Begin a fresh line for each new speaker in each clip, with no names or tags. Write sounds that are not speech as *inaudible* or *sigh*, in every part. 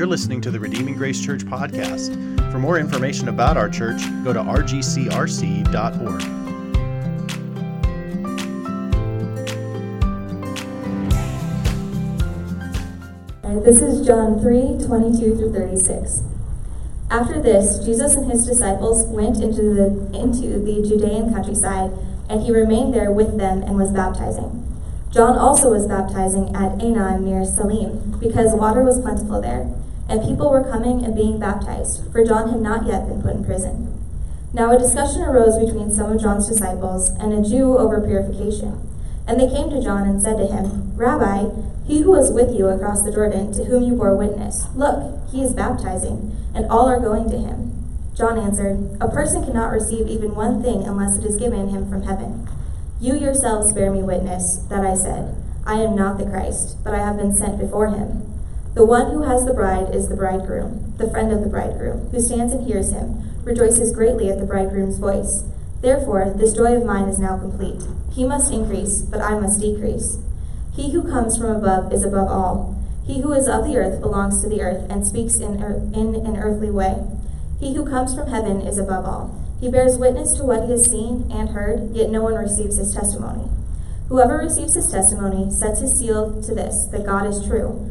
You're listening to the Redeeming Grace Church podcast. For more information about our church, go to rgcrc.org.
Uh, this is John 3 22 through 36. After this, Jesus and his disciples went into the, into the Judean countryside, and he remained there with them and was baptizing. John also was baptizing at Aenon near Salim, because water was plentiful there, and people were coming and being baptized, for John had not yet been put in prison. Now a discussion arose between some of John's disciples and a Jew over purification. And they came to John and said to him, Rabbi, he who was with you across the Jordan, to whom you bore witness, look, he is baptizing, and all are going to him. John answered, A person cannot receive even one thing unless it is given him from heaven. You yourselves bear me witness that I said, I am not the Christ, but I have been sent before him. The one who has the bride is the bridegroom, the friend of the bridegroom, who stands and hears him, rejoices greatly at the bridegroom's voice. Therefore, this joy of mine is now complete. He must increase, but I must decrease. He who comes from above is above all. He who is of the earth belongs to the earth and speaks in, in an earthly way. He who comes from heaven is above all. He bears witness to what he has seen and heard, yet no one receives his testimony. Whoever receives his testimony sets his seal to this, that God is true.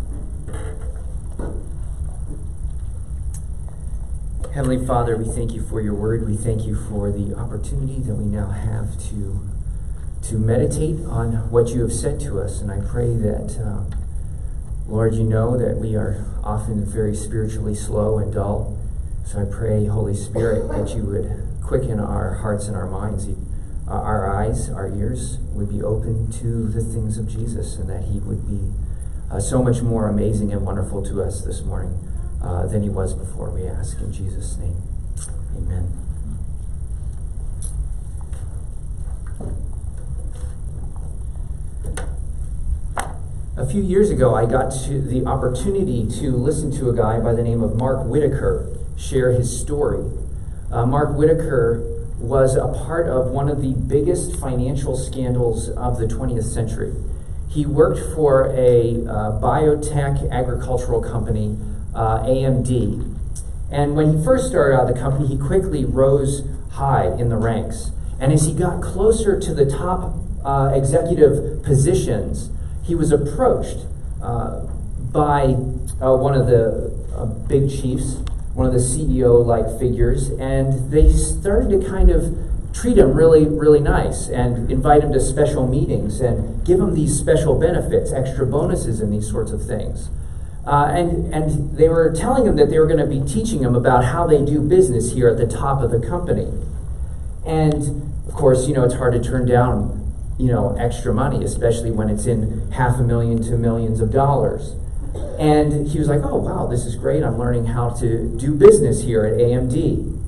Heavenly Father, we thank you for your word. We thank you for the opportunity that we now have to, to meditate on what you have said to us. And I pray that, uh, Lord, you know that we are often very spiritually slow and dull. So I pray, Holy Spirit, that you would quicken our hearts and our minds uh, our eyes, our ears would be open to the things of Jesus and that He would be uh, so much more amazing and wonderful to us this morning uh, than He was before. We ask in Jesus' name. Amen. A few years ago, I got the opportunity to listen to a guy by the name of Mark Whitacre share his story. Uh, Mark Whitacre was a part of one of the biggest financial scandals of the 20th century. He worked for a uh, biotech agricultural company, uh, AMD. And when he first started out the company, he quickly rose high in the ranks. And as he got closer to the top uh, executive positions, he was approached uh, by uh, one of the uh, big chiefs one of the CEO like figures, and they started to kind of treat him really, really nice and invite him to special meetings and give him these special benefits, extra bonuses, and these sorts of things. Uh, and, and they were telling him that they were going to be teaching him about how they do business here at the top of the company. And of course, you know, it's hard to turn down, you know, extra money, especially when it's in half a million to millions of dollars. And he was like, oh, wow, this is great. I'm learning how to do business here at AMD.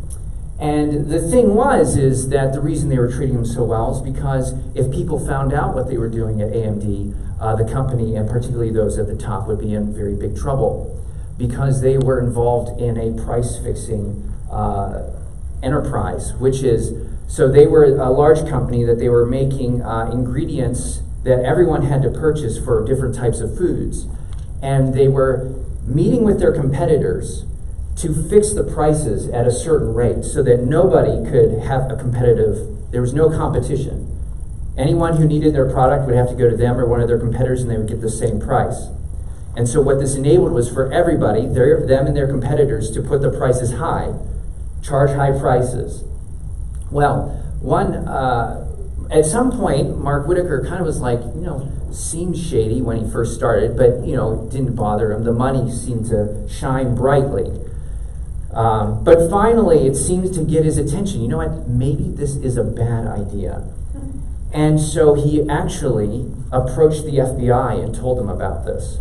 And the thing was, is that the reason they were treating him so well is because if people found out what they were doing at AMD, uh, the company, and particularly those at the top, would be in very big trouble because they were involved in a price fixing uh, enterprise, which is so they were a large company that they were making uh, ingredients that everyone had to purchase for different types of foods. And they were meeting with their competitors to fix the prices at a certain rate so that nobody could have a competitive, there was no competition. Anyone who needed their product would have to go to them or one of their competitors and they would get the same price. And so what this enabled was for everybody, their, them and their competitors, to put the prices high, charge high prices. Well, one, uh, at some point, Mark Whitacre kind of was like, you know, seemed shady when he first started, but you know, didn't bother him. The money seemed to shine brightly. Um, but finally, it seems to get his attention. You know what? Maybe this is a bad idea. And so he actually approached the FBI and told them about this.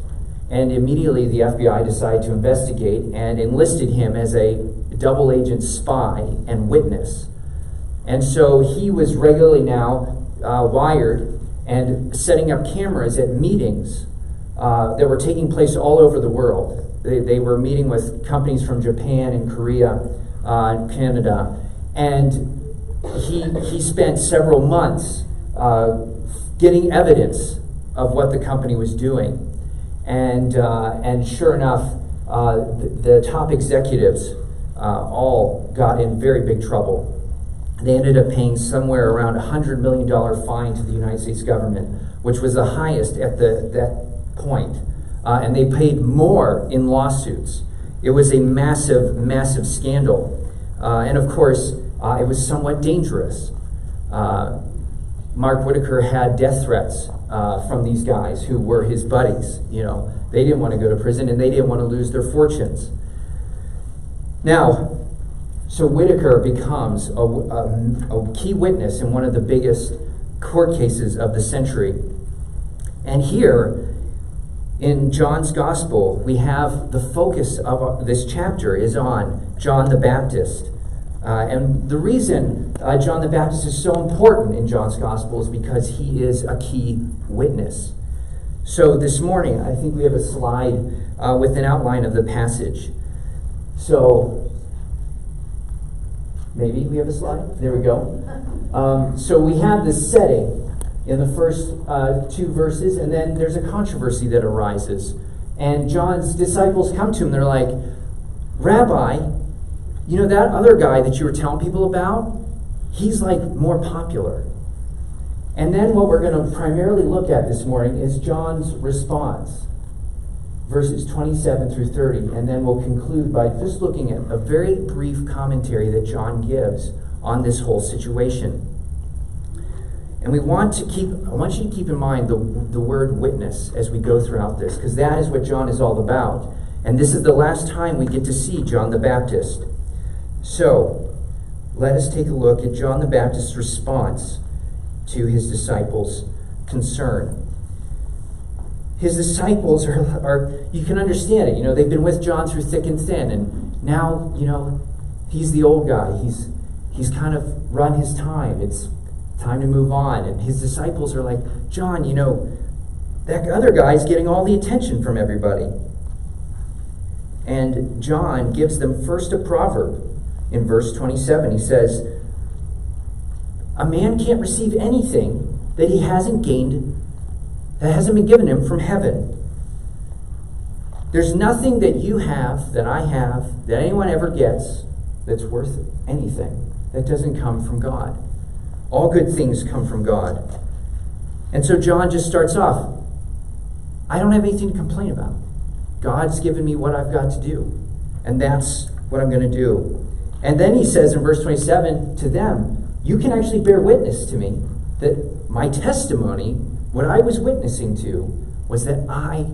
And immediately the FBI decided to investigate and enlisted him as a double agent spy and witness. And so he was regularly now uh, wired and setting up cameras at meetings uh, that were taking place all over the world. They, they were meeting with companies from Japan and Korea uh, and Canada. And he, he spent several months uh, getting evidence of what the company was doing. And, uh, and sure enough, uh, the, the, top executives all got in very big trouble. They ended up paying somewhere around a $100 million fine to the United States government, which was the highest at the, that point. Uh, and they paid more in lawsuits. It was a massive, massive scandal. Uh, and of course, uh, it was somewhat dangerous. Mark Whitacre had death threats uh, from these guys who were his buddies. You know, they didn't want to go to prison and they didn't want to lose their fortunes. Now, so Whitacre becomes a, a, a key witness in one of the biggest court cases of the century. And here, in John's gospel, we have the focus of this chapter is on John the Baptist. Uh, and the reason uh, John the Baptist is so important in John's gospel is because he is a key witness. So this morning, I think we have a slide uh, with an outline of the passage. So maybe we have a slide? There we go. Um, so we have this setting in the first uh, two verses, and then there's a controversy that arises. And John's disciples come to him, they're like, Rabbi, you know, that other guy that you were telling people about, he's like more popular. And then what we're going to primarily look at this morning is John's response, verses 27 through 30. And then we'll conclude by just looking at a very brief commentary that John gives on this whole situation. And we want to keep, I want you to keep in mind the, the word witness as we go throughout this, because that is what John is all about. And this is the last time we get to see John the Baptist. So, let us take a look at John the Baptist's response to his disciples' concern. His disciples are, are, you can understand it. You know, they've been with John through thick and thin, and now, you know, he's the old guy. He's, he's kind of run his time. It's time to move on. And his disciples are like, John, you know, that other guy's getting all the attention from everybody. And John gives them first a proverb in verse 27. He says, A man can't receive anything that he hasn't gained, that hasn't been given him from heaven. There's nothing that you have, that I have, that anyone ever gets that's worth anything that doesn't come from God. All good things come from God. And so John just starts off I don't have anything to complain about. God's given me what I've got to do, and that's what I'm going to do. And then he says in verse 27 to them, You can actually bear witness to me that my testimony, what I was witnessing to, was that I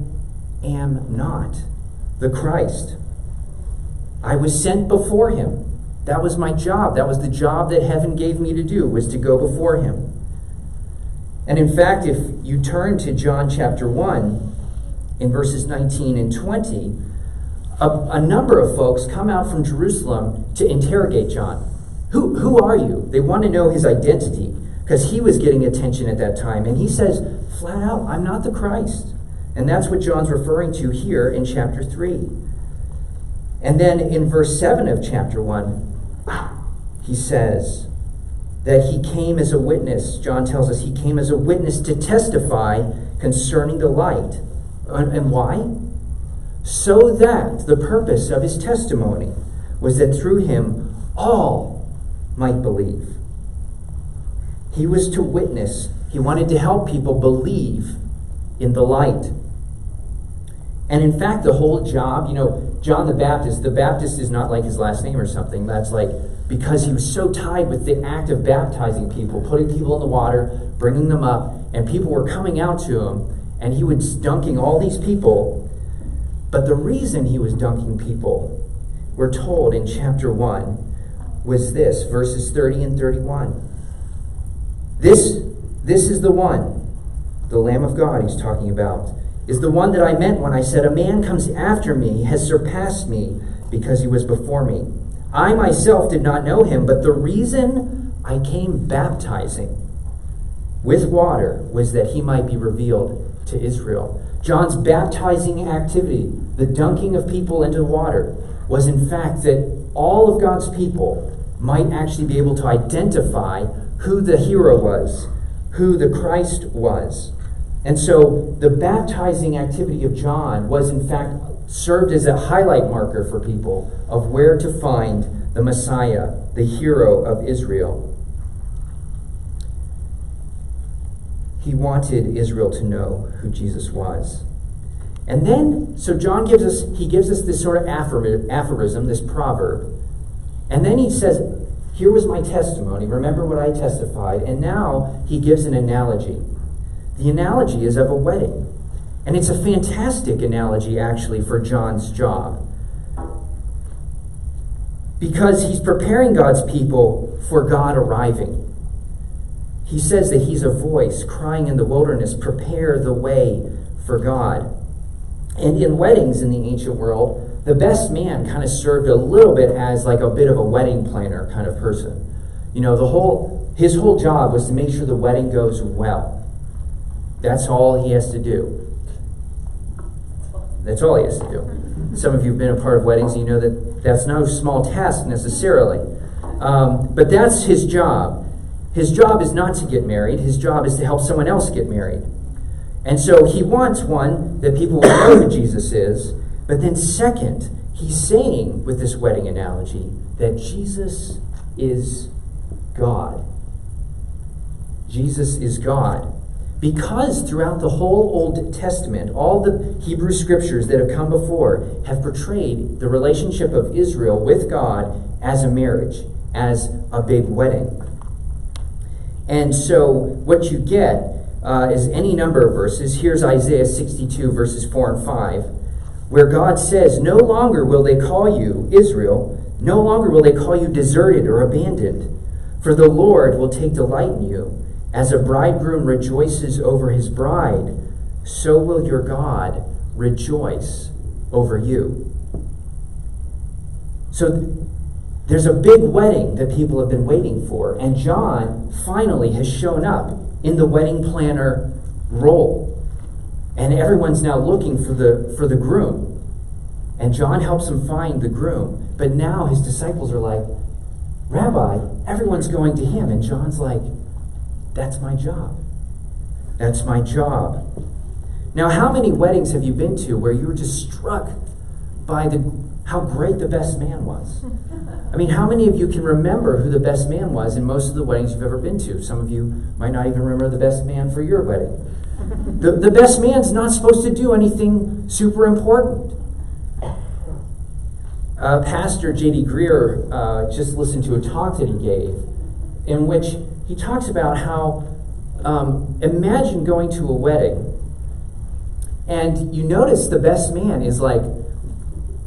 am not the Christ. I was sent before him. That was my job. That was the job that heaven gave me to do, was to go before him. And in fact, if you turn to John chapter 1, in verses 19 and 20, a, a number of folks come out from Jerusalem to interrogate John. Who, who are you? They want to know his identity because he was getting attention at that time. And he says, flat out, I'm not the Christ. And that's what John's referring to here in chapter 3. And then in verse 7 of chapter 1, he says that he came as a witness. John tells us he came as a witness to testify concerning the light. And why? so that the purpose of his testimony was that through him all might believe. He was to witness, he wanted to help people believe in the light. And in fact, the whole job, you know, John the Baptist, the Baptist is not like his last name or something. That's like because he was so tied with the act of baptizing people, putting people in the water, bringing them up, and people were coming out to him, and he was dunking all these people but the reason he was dunking people, we're told in chapter 1, was this verses 30 and 31. This, this is the one, the Lamb of God he's talking about, is the one that I meant when I said, A man comes after me, has surpassed me, because he was before me. I myself did not know him, but the reason I came baptizing with water was that he might be revealed to Israel. John's baptizing activity, the dunking of people into water, was in fact that all of God's people might actually be able to identify who the hero was, who the Christ was. And so the baptizing activity of John was in fact served as a highlight marker for people of where to find the Messiah, the hero of Israel. He wanted Israel to know who Jesus was. And then, so John gives us, he gives us this sort of aphorism, this proverb. And then he says, Here was my testimony. Remember what I testified. And now he gives an analogy. The analogy is of a wedding. And it's a fantastic analogy, actually, for John's job. Because he's preparing God's people for God arriving. He says that he's a voice crying in the wilderness, prepare the way for God. And in weddings in the ancient world, the best man kind of served a little bit as like a bit of a wedding planner kind of person. You know, the whole his whole job was to make sure the wedding goes well. That's all he has to do. That's all he has to do. Some of you have been a part of weddings, and you know that that's no small task necessarily. Um, but that's his job. His job is not to get married, his job is to help someone else get married. And so he wants one that people will know who Jesus is, but then, second, he's saying with this wedding analogy that Jesus is God. Jesus is God. Because throughout the whole Old Testament, all the Hebrew scriptures that have come before have portrayed the relationship of Israel with God as a marriage, as a big wedding. And so what you get uh, is any number of verses. Here's Isaiah 62, verses 4 and 5, where God says, No longer will they call you Israel, no longer will they call you deserted or abandoned, for the Lord will take delight in you. As a bridegroom rejoices over his bride, so will your God rejoice over you. So there's a big wedding that people have been waiting for, and John finally has shown up in the wedding planner role. And everyone's now looking for the for the groom. And John helps him find the groom. But now his disciples are like, Rabbi, everyone's going to him. And John's like, That's my job. That's my job. Now, how many weddings have you been to where you were just struck by the how great the best man was? I mean, how many of you can remember who the best man was in most of the weddings you've ever been to? Some of you might not even remember the best man for your wedding. The, the best man's not supposed to do anything super important. Uh, Pastor J.D. Greear uh, just listened to a talk that he gave in which he talks about how um, imagine going to a wedding and you notice the best man is like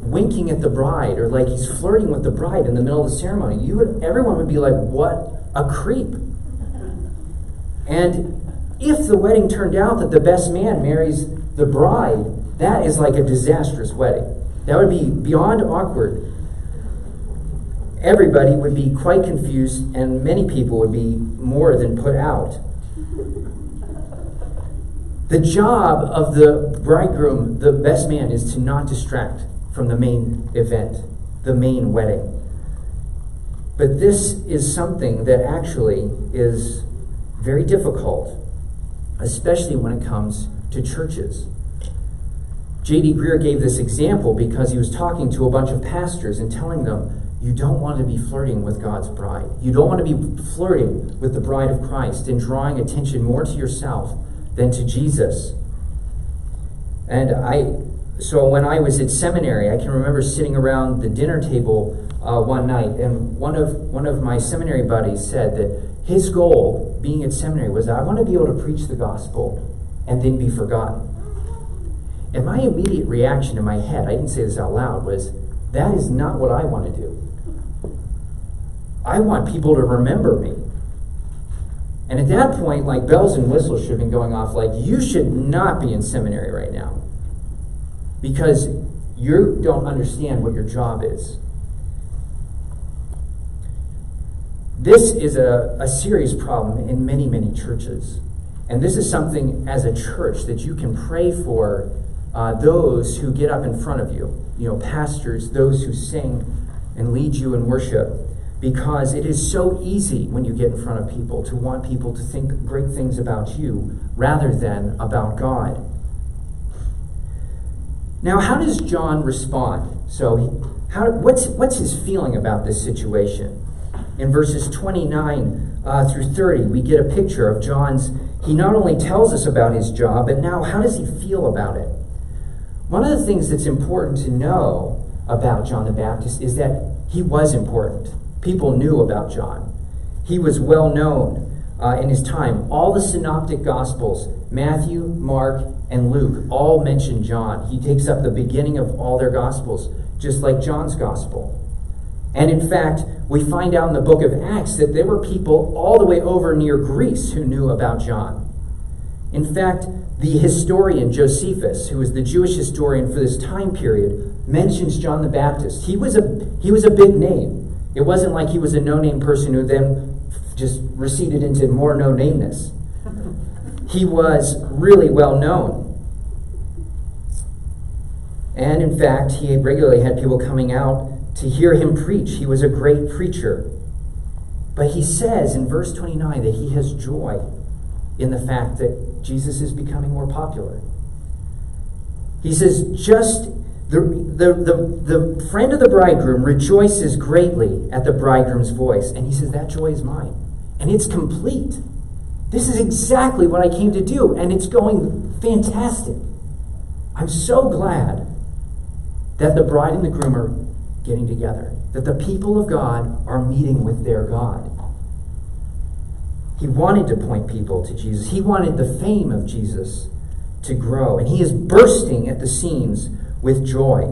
winking at the bride or like he's flirting with the bride in the middle of the ceremony, you would everyone would be like, "What a creep!" And if the wedding turned out that the best man marries the bride, that is like a disastrous wedding. That would be beyond awkward. Everybody would be quite confused, and many people would be more than put out. The job of the bridegroom, the best man, is to not distract from the main event, the main wedding. But this is something that actually is very difficult, especially when it comes to churches. J.D. Greear gave this example because he was talking to a bunch of pastors and telling them, you don't want to be flirting with God's bride. You don't want to be flirting with the bride of Christ and drawing attention more to yourself than to Jesus. And I so when I was at seminary, I can remember sitting around the dinner table uh, one night, and one of one of my seminary buddies said that his goal, being at seminary, was I want to be able to preach the gospel and then be forgotten. And my immediate reaction in my head, I didn't say this out loud, was that is not what I want to do. I want people to remember me. And at that point, like bells and whistles should have been going off, like, you should not be in seminary right now because you don't understand what your job is. This is a, a serious problem in many, many churches. And this is something as a church that you can pray for uh, those who get up in front of you, you know, pastors, those who sing and lead you in worship, because it is so easy when you get in front of people to want people to think great things about you rather than about God. Now, how does John respond? So, how, what's, what's his feeling about this situation? In verses 29 uh, through 30, we get a picture of John's. He not only tells us about his job, but now how does he feel about it? One of the things that's important to know about John the Baptist is that he was important. People knew about John. He was well known uh, in his time. All the synoptic gospels, Matthew, Mark, and Luke, all mention John. He takes up the beginning of all their gospels, just like John's gospel. And in fact, we find out in the book of Acts that there were people all the way over near Greece who knew about John. In fact, the historian Josephus, who was the Jewish historian for this time period, mentions John the Baptist. He was a, he was a big name. It wasn't like he was a no name person who then just receded into more no nameness. He was really well known. And in fact, he regularly had people coming out to hear him preach. He was a great preacher. But he says in verse 29 that he has joy in the fact that Jesus is becoming more popular. He says, just the, the, the, the friend of the bridegroom rejoices greatly at the bridegroom's voice. And he says, That joy is mine. And it's complete. This is exactly what I came to do. And it's going fantastic. I'm so glad that the bride and the groom are getting together, that the people of God are meeting with their God. He wanted to point people to Jesus. He wanted the fame of Jesus to grow, and he is bursting at the seams with joy.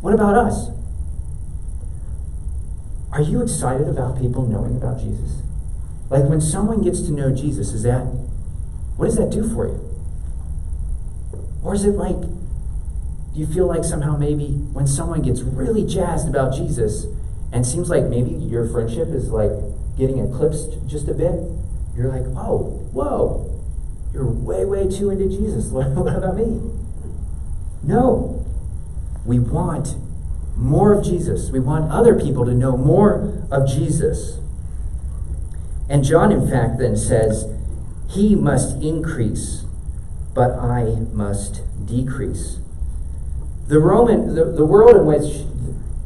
What about us? Are you excited about people knowing about Jesus? Like when someone gets to know Jesus, is that what does that do for you? Or is it like do you feel like somehow maybe when someone gets really jazzed about Jesus and seems like maybe your friendship is like getting eclipsed just a bit, you're like, oh, whoa, you're way, way too into Jesus. What, *laughs* what about me? No. We want more of Jesus. We want other people to know more of Jesus. And John, in fact, then says, He must increase, but I must decrease. The Roman, the, the world in which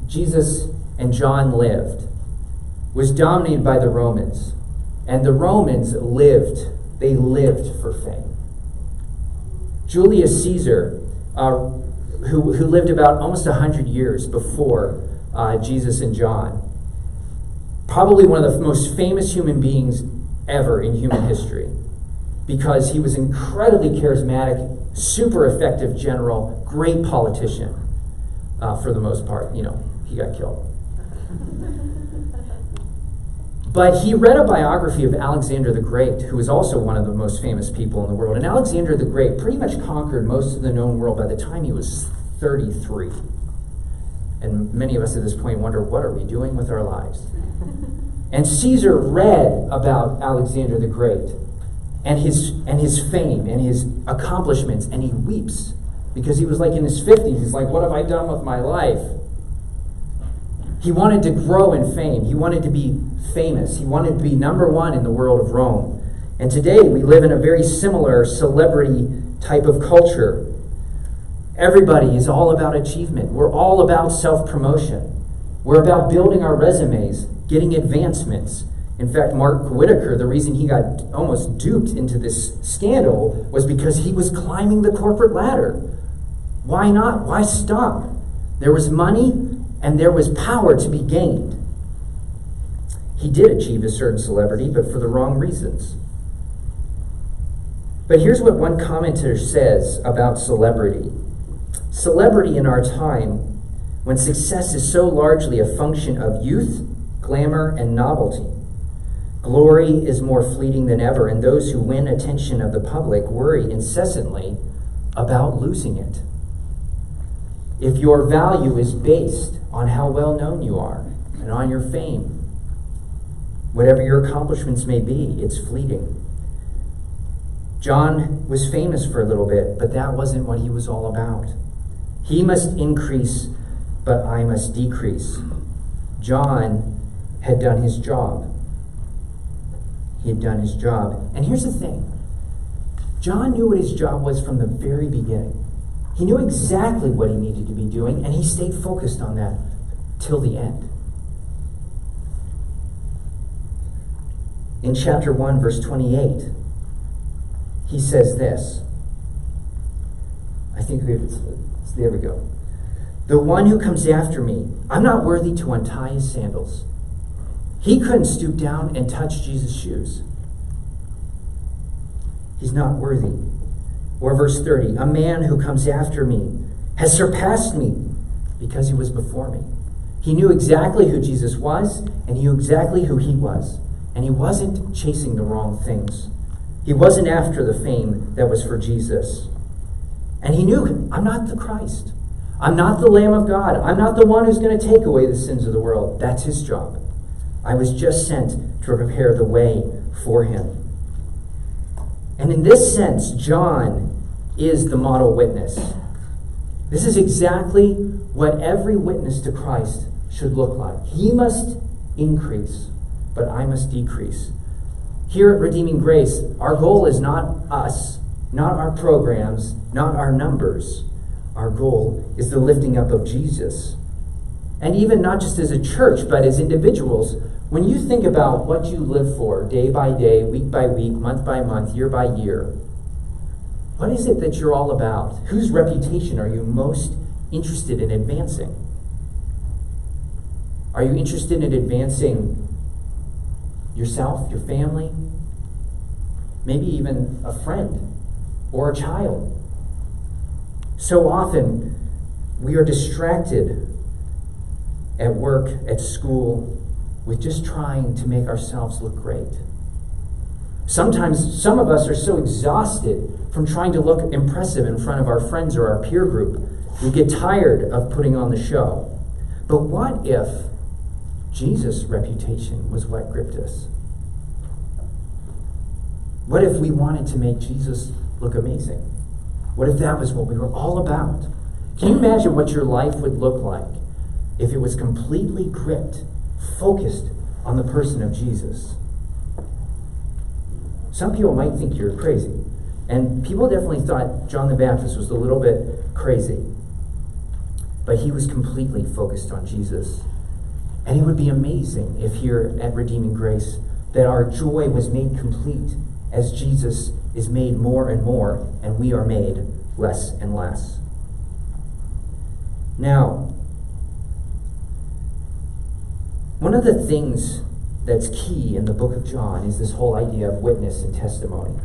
Jesus and John lived was dominated by the Romans. And the Romans lived, they lived for fame. Julius Caesar, uh, who, who lived about almost 100 years before uh, Jesus and John, probably one of the most famous human beings ever in human history because he was incredibly charismatic super effective general, great politician uh, for the most part. You know, he got killed. *laughs* But he read a biography of Alexander the Great, who was also one of the most famous people in the world. And Alexander the Great pretty much conquered most of the known world by the time he was 33. And many of us at this point wonder, what are we doing with our lives? *laughs* And Caesar read about Alexander the Great and his and his fame and his accomplishments and he weeps because he was like in his 50s he's like what have i done with my life he wanted to grow in fame. He wanted to be famous. He wanted to be number one in the world of rome. And today we live in a very similar celebrity type of culture. Everybody is all about achievement. We're all about self-promotion. We're about building our resumes getting advancements. In fact, Mark Whitacre, the reason he got almost duped into this scandal was because he was climbing the corporate ladder. Why not? Why stop? There was money and there was power to be gained. He did achieve a certain celebrity, but for the wrong reasons. But here's what one commentator says about celebrity celebrity in our time, when success is so largely a function of youth, glamour, and novelty Glory is more fleeting than ever, and those who win attention of the public worry incessantly about losing it. If your value is based on how well known you are and on your fame, Whatever your accomplishments may be, it's fleeting. John was famous for a little bit, but that wasn't what he was all about. He must increase, but I must decrease. John had done his job. He had done his job. And here's the thing John knew what his job was from the very beginning. He knew exactly what he needed to be doing, and he stayed focused on that till the end. In chapter 1, verse 28, he says this. I think we've it's, there we go. The one who comes after me, I'm not worthy to untie his sandals. He couldn't stoop down and touch Jesus' shoes. He's not worthy. Or verse 30 A man who comes after me has surpassed me because he was before me. He knew exactly who Jesus was, and he knew exactly who he was. And he wasn't chasing the wrong things. He wasn't after the fame that was for Jesus. And he knew, I'm not the Christ. I'm not the Lamb of God. I'm not the one who's going to take away the sins of the world. That's his job. I was just sent to prepare the way for him. And in this sense, John is the model witness. This is exactly what every witness to Christ should look like. He must increase, but I must decrease. Here at Redeeming Grace, our goal is not us, not our programs, not our numbers. Our goal is the lifting up of Jesus. And even not just as a church, but as individuals, when you think about what you live for day by day, week by week, month by month, year by year, what is it that you're all about? Whose reputation are you most interested in advancing? Are you interested in advancing yourself, your family, maybe even a friend or a child? So often, we are distracted at work, at school, with just trying to make ourselves look great. Sometimes some of us are so exhausted from trying to look impressive in front of our friends or our peer group, we get tired of putting on the show. But what if Jesus' reputation was what gripped us? What if we wanted to make Jesus look amazing? What if that was what we were all about? Can you imagine what your life would look like if it was completely gripped focused on the person of Jesus. Some people might think you're crazy. And people definitely thought John the Baptist was a little bit crazy. But he was completely focused on Jesus. And it would be amazing if here at Redeeming Grace that our joy was made complete as Jesus is made more and more and we are made less and less. Now, one of the things that's key in the book of John is this whole idea of witness and testimony.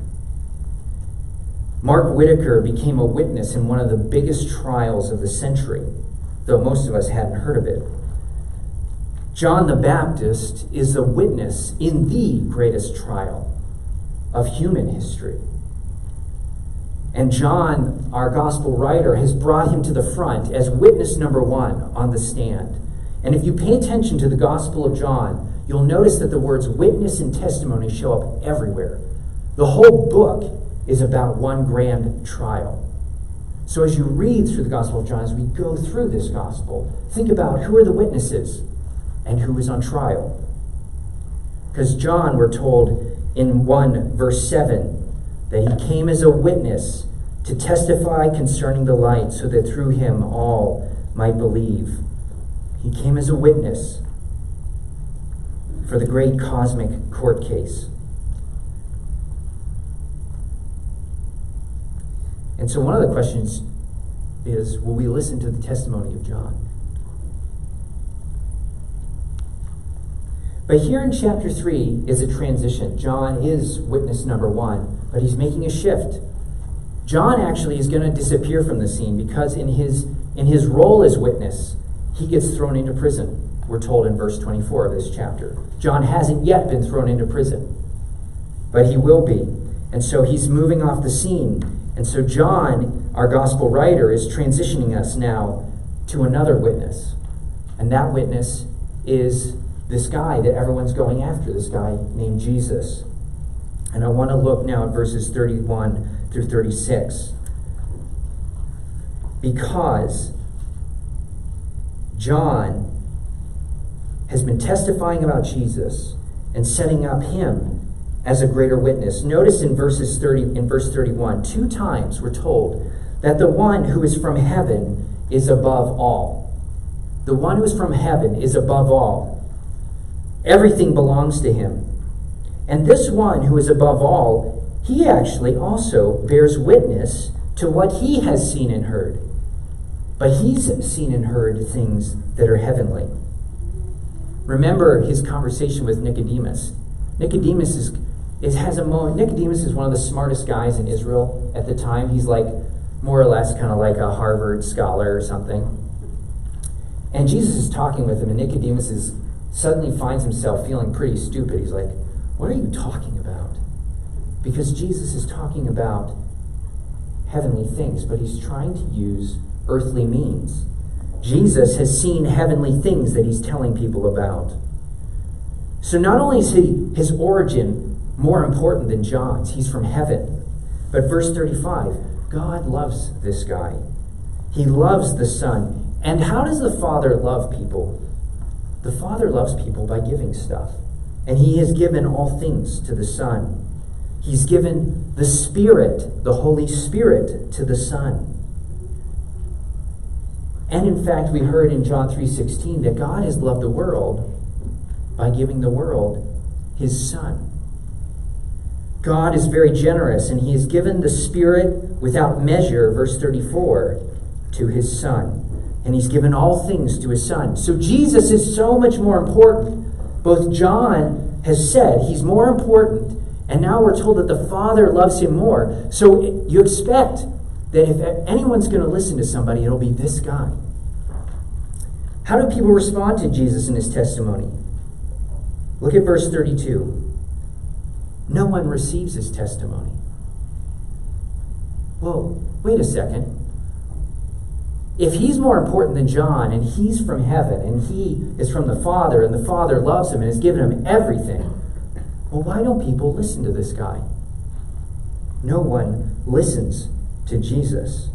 Mark Whitacre became a witness in one of the biggest trials of the century, though most of us hadn't heard of it. John the Baptist is a witness in the greatest trial of human history. And John, our gospel writer, has brought him to the front as witness number one on the stand. And if you pay attention to the Gospel of John, you'll notice that the words witness and testimony show up everywhere. The whole book is about one grand trial. So as you read through the Gospel of John, as we go through this Gospel, think about who are the witnesses and who is on trial. Because John, we're told in 1 verse 7, that he came as a witness to testify concerning the light, so that through him all might believe. He came as a witness for the great cosmic court case. And so, one of the questions is will we listen to the testimony of John? But here in chapter 3 is a transition. John is witness number one, but he's making a shift. John actually is going to disappear from the scene because in his, in his role as witness, he gets thrown into prison. We're told in verse 24 of this chapter. John hasn't yet been thrown into prison, but he will be. And so he's moving off the scene. And so John, our gospel writer, is transitioning us now to another witness. And that witness is this guy that everyone's going after, this guy named Jesus. And I want to look now at verses 31 through 36. Because John has been testifying about Jesus and setting up him as a greater witness. Notice in verses 30 in verse 31, two times we're told that the one who is from heaven is above all. The one who is from heaven is above all. Everything belongs to him. And this one who is above all, he actually also bears witness to what he has seen and heard. But he's seen and heard things that are heavenly. Remember his conversation with Nicodemus. Nicodemus is, is has a moment. Nicodemus is one of the smartest guys in Israel at the time. He's like more or less kind of like a Harvard scholar or something. And Jesus is talking with him, and Nicodemus is suddenly finds himself feeling pretty stupid. He's like, What are you talking about? Because Jesus is talking about heavenly things, but he's trying to use earthly means. Jesus has seen heavenly things that he's telling people about. So not only is he, his origin more important than John's, he's from heaven. But verse 35 God loves this guy. He loves the Son. And how does the Father love people? The Father loves people by giving stuff. And he has given all things to the Son. He's given the Spirit, the Holy Spirit, to the Son. And in fact, we heard in John 3:16 that God has loved the world by giving the world his son. God is very generous and he has given the spirit without measure verse 34 to his son. And he's given all things to his son. So Jesus is so much more important. Both John has said he's more important and now we're told that the Father loves him more. So you expect that if anyone's going to listen to somebody, it'll be this guy. How do people respond to Jesus in his testimony? Look at verse 32. No one receives his testimony. Whoa, wait a second. If he's more important than John and he's from heaven and he is from the Father and the Father loves him and has given him everything, well, why don't people listen to this guy? No one listens to Jesus.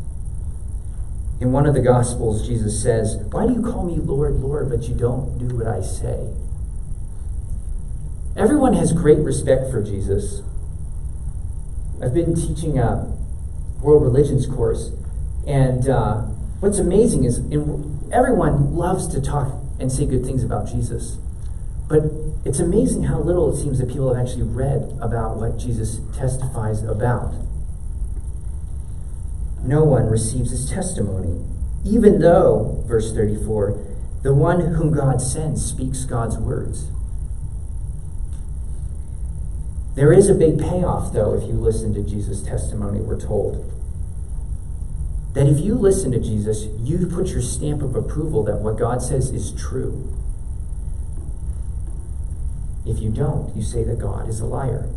In one of the Gospels, Jesus says, Why do you call me Lord, Lord, but you don't do what I say? Everyone has great respect for Jesus. I've been teaching a world religions course, and uh, what's amazing is in, everyone loves to talk and say good things about Jesus. But it's amazing how little it seems that people have actually read about what Jesus testifies about no one receives his testimony. Even though, verse 34, the one whom God sends speaks God's words. There is a big payoff, though, if you listen to Jesus' testimony, we're told. That if you listen to Jesus, you put your stamp of approval that what God says is true. If you don't, you say that God is a liar.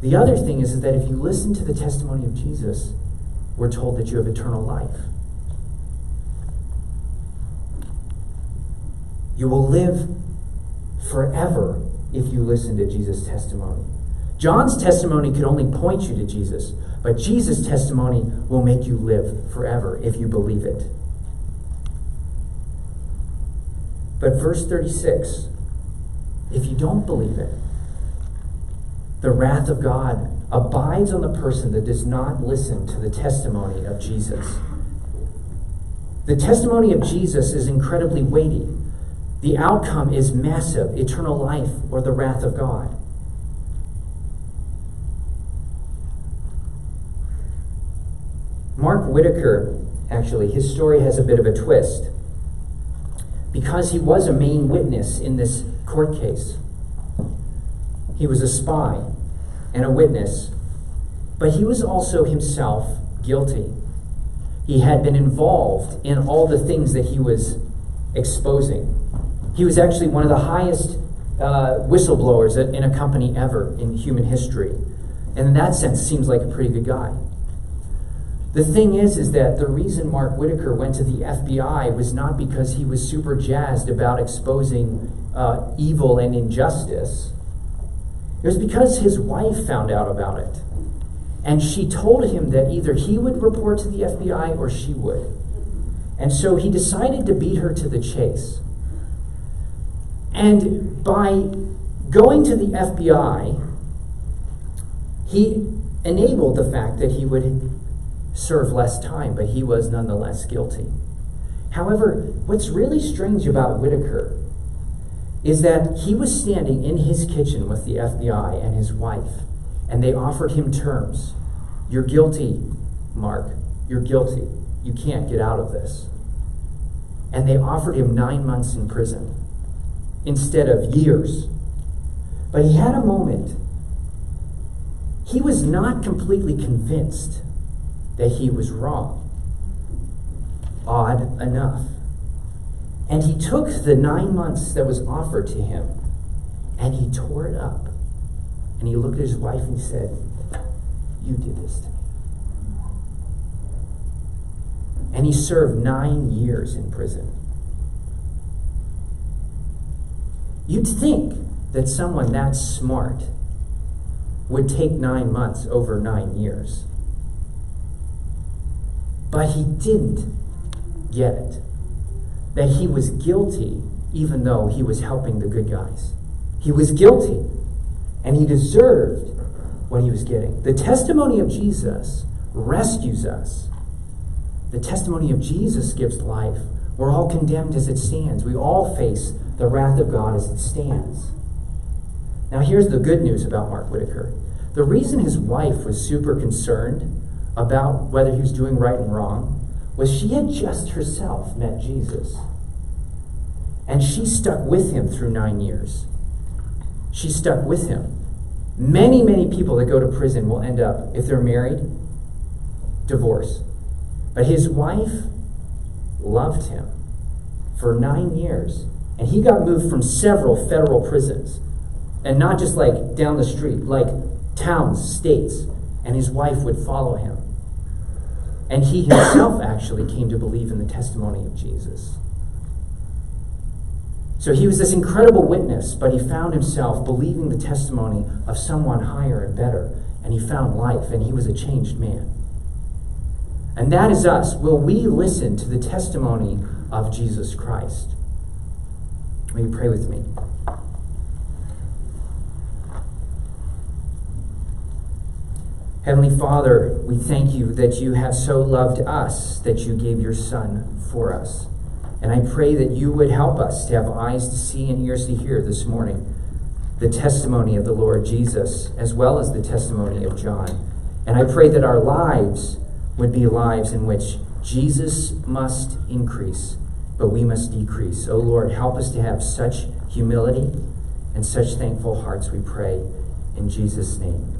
The other thing is that if you listen to the testimony of Jesus, we're told that you have eternal life. You will live forever if you listen to Jesus' testimony. John's testimony could only point you to Jesus, but Jesus' testimony will make you live forever if you believe it. But verse 36 if you don't believe it, the wrath of God abides on the person that does not listen to the testimony of Jesus. The testimony of Jesus is incredibly weighty. The outcome is massive eternal life or the wrath of God. Mark Whitacre, actually, his story has a bit of a twist. Because he was a main witness in this court case, he was a spy and a witness, but he was also himself guilty. He had been involved in all the things that he was exposing. He was actually one of the highest uh, whistleblowers in a company ever in human history. And in that sense, seems like a pretty good guy. The thing is, is that the reason Mark Whitacre went to the FBI was not because he was super jazzed about exposing uh, evil and injustice, it was because his wife found out about it. And she told him that either he would report to the FBI or she would. And so he decided to beat her to the chase. And by going to the FBI, he enabled the fact that he would serve less time, but he was nonetheless guilty. However, what's really strange about Whitacre is that he was standing in his kitchen with the FBI and his wife, and they offered him terms. You're guilty, Mark. You're guilty. You can't get out of this. And they offered him nine months in prison instead of years. But he had a moment. He was not completely convinced that he was wrong. Odd enough. And he took the nine months that was offered to him and he tore it up. And he looked at his wife and he said, You did this to me. And he served nine years in prison. You'd think that someone that smart would take nine months over nine years. But he didn't get it. That he was guilty even though he was helping the good guys. He was guilty and he deserved what he was getting. The testimony of Jesus rescues us. The testimony of Jesus gives life. We're all condemned as it stands. We all face the wrath of God as it stands. Now, here's the good news about Mark Whitacre. The reason his wife was super concerned about whether he was doing right and wrong was she had just herself met Jesus. And she stuck with him through nine years. She stuck with him. Many, many people that go to prison will end up, if they're married, divorce. But his wife loved him for nine years. And he got moved from several federal prisons. And not just like down the street, like towns, states. And his wife would follow him. And he himself actually came to believe in the testimony of Jesus. So he was this incredible witness, but he found himself believing the testimony of someone higher and better. And he found life, and he was a changed man. And that is us. Will we listen to the testimony of Jesus Christ? Will you pray with me? Heavenly Father, we thank you that you have so loved us that you gave your Son for us. And I pray that you would help us to have eyes to see and ears to hear this morning the testimony of the Lord Jesus as well as the testimony of John. And I pray that our lives would be lives in which Jesus must increase, but we must decrease. Oh Lord, help us to have such humility and such thankful hearts, we pray. In Jesus' name,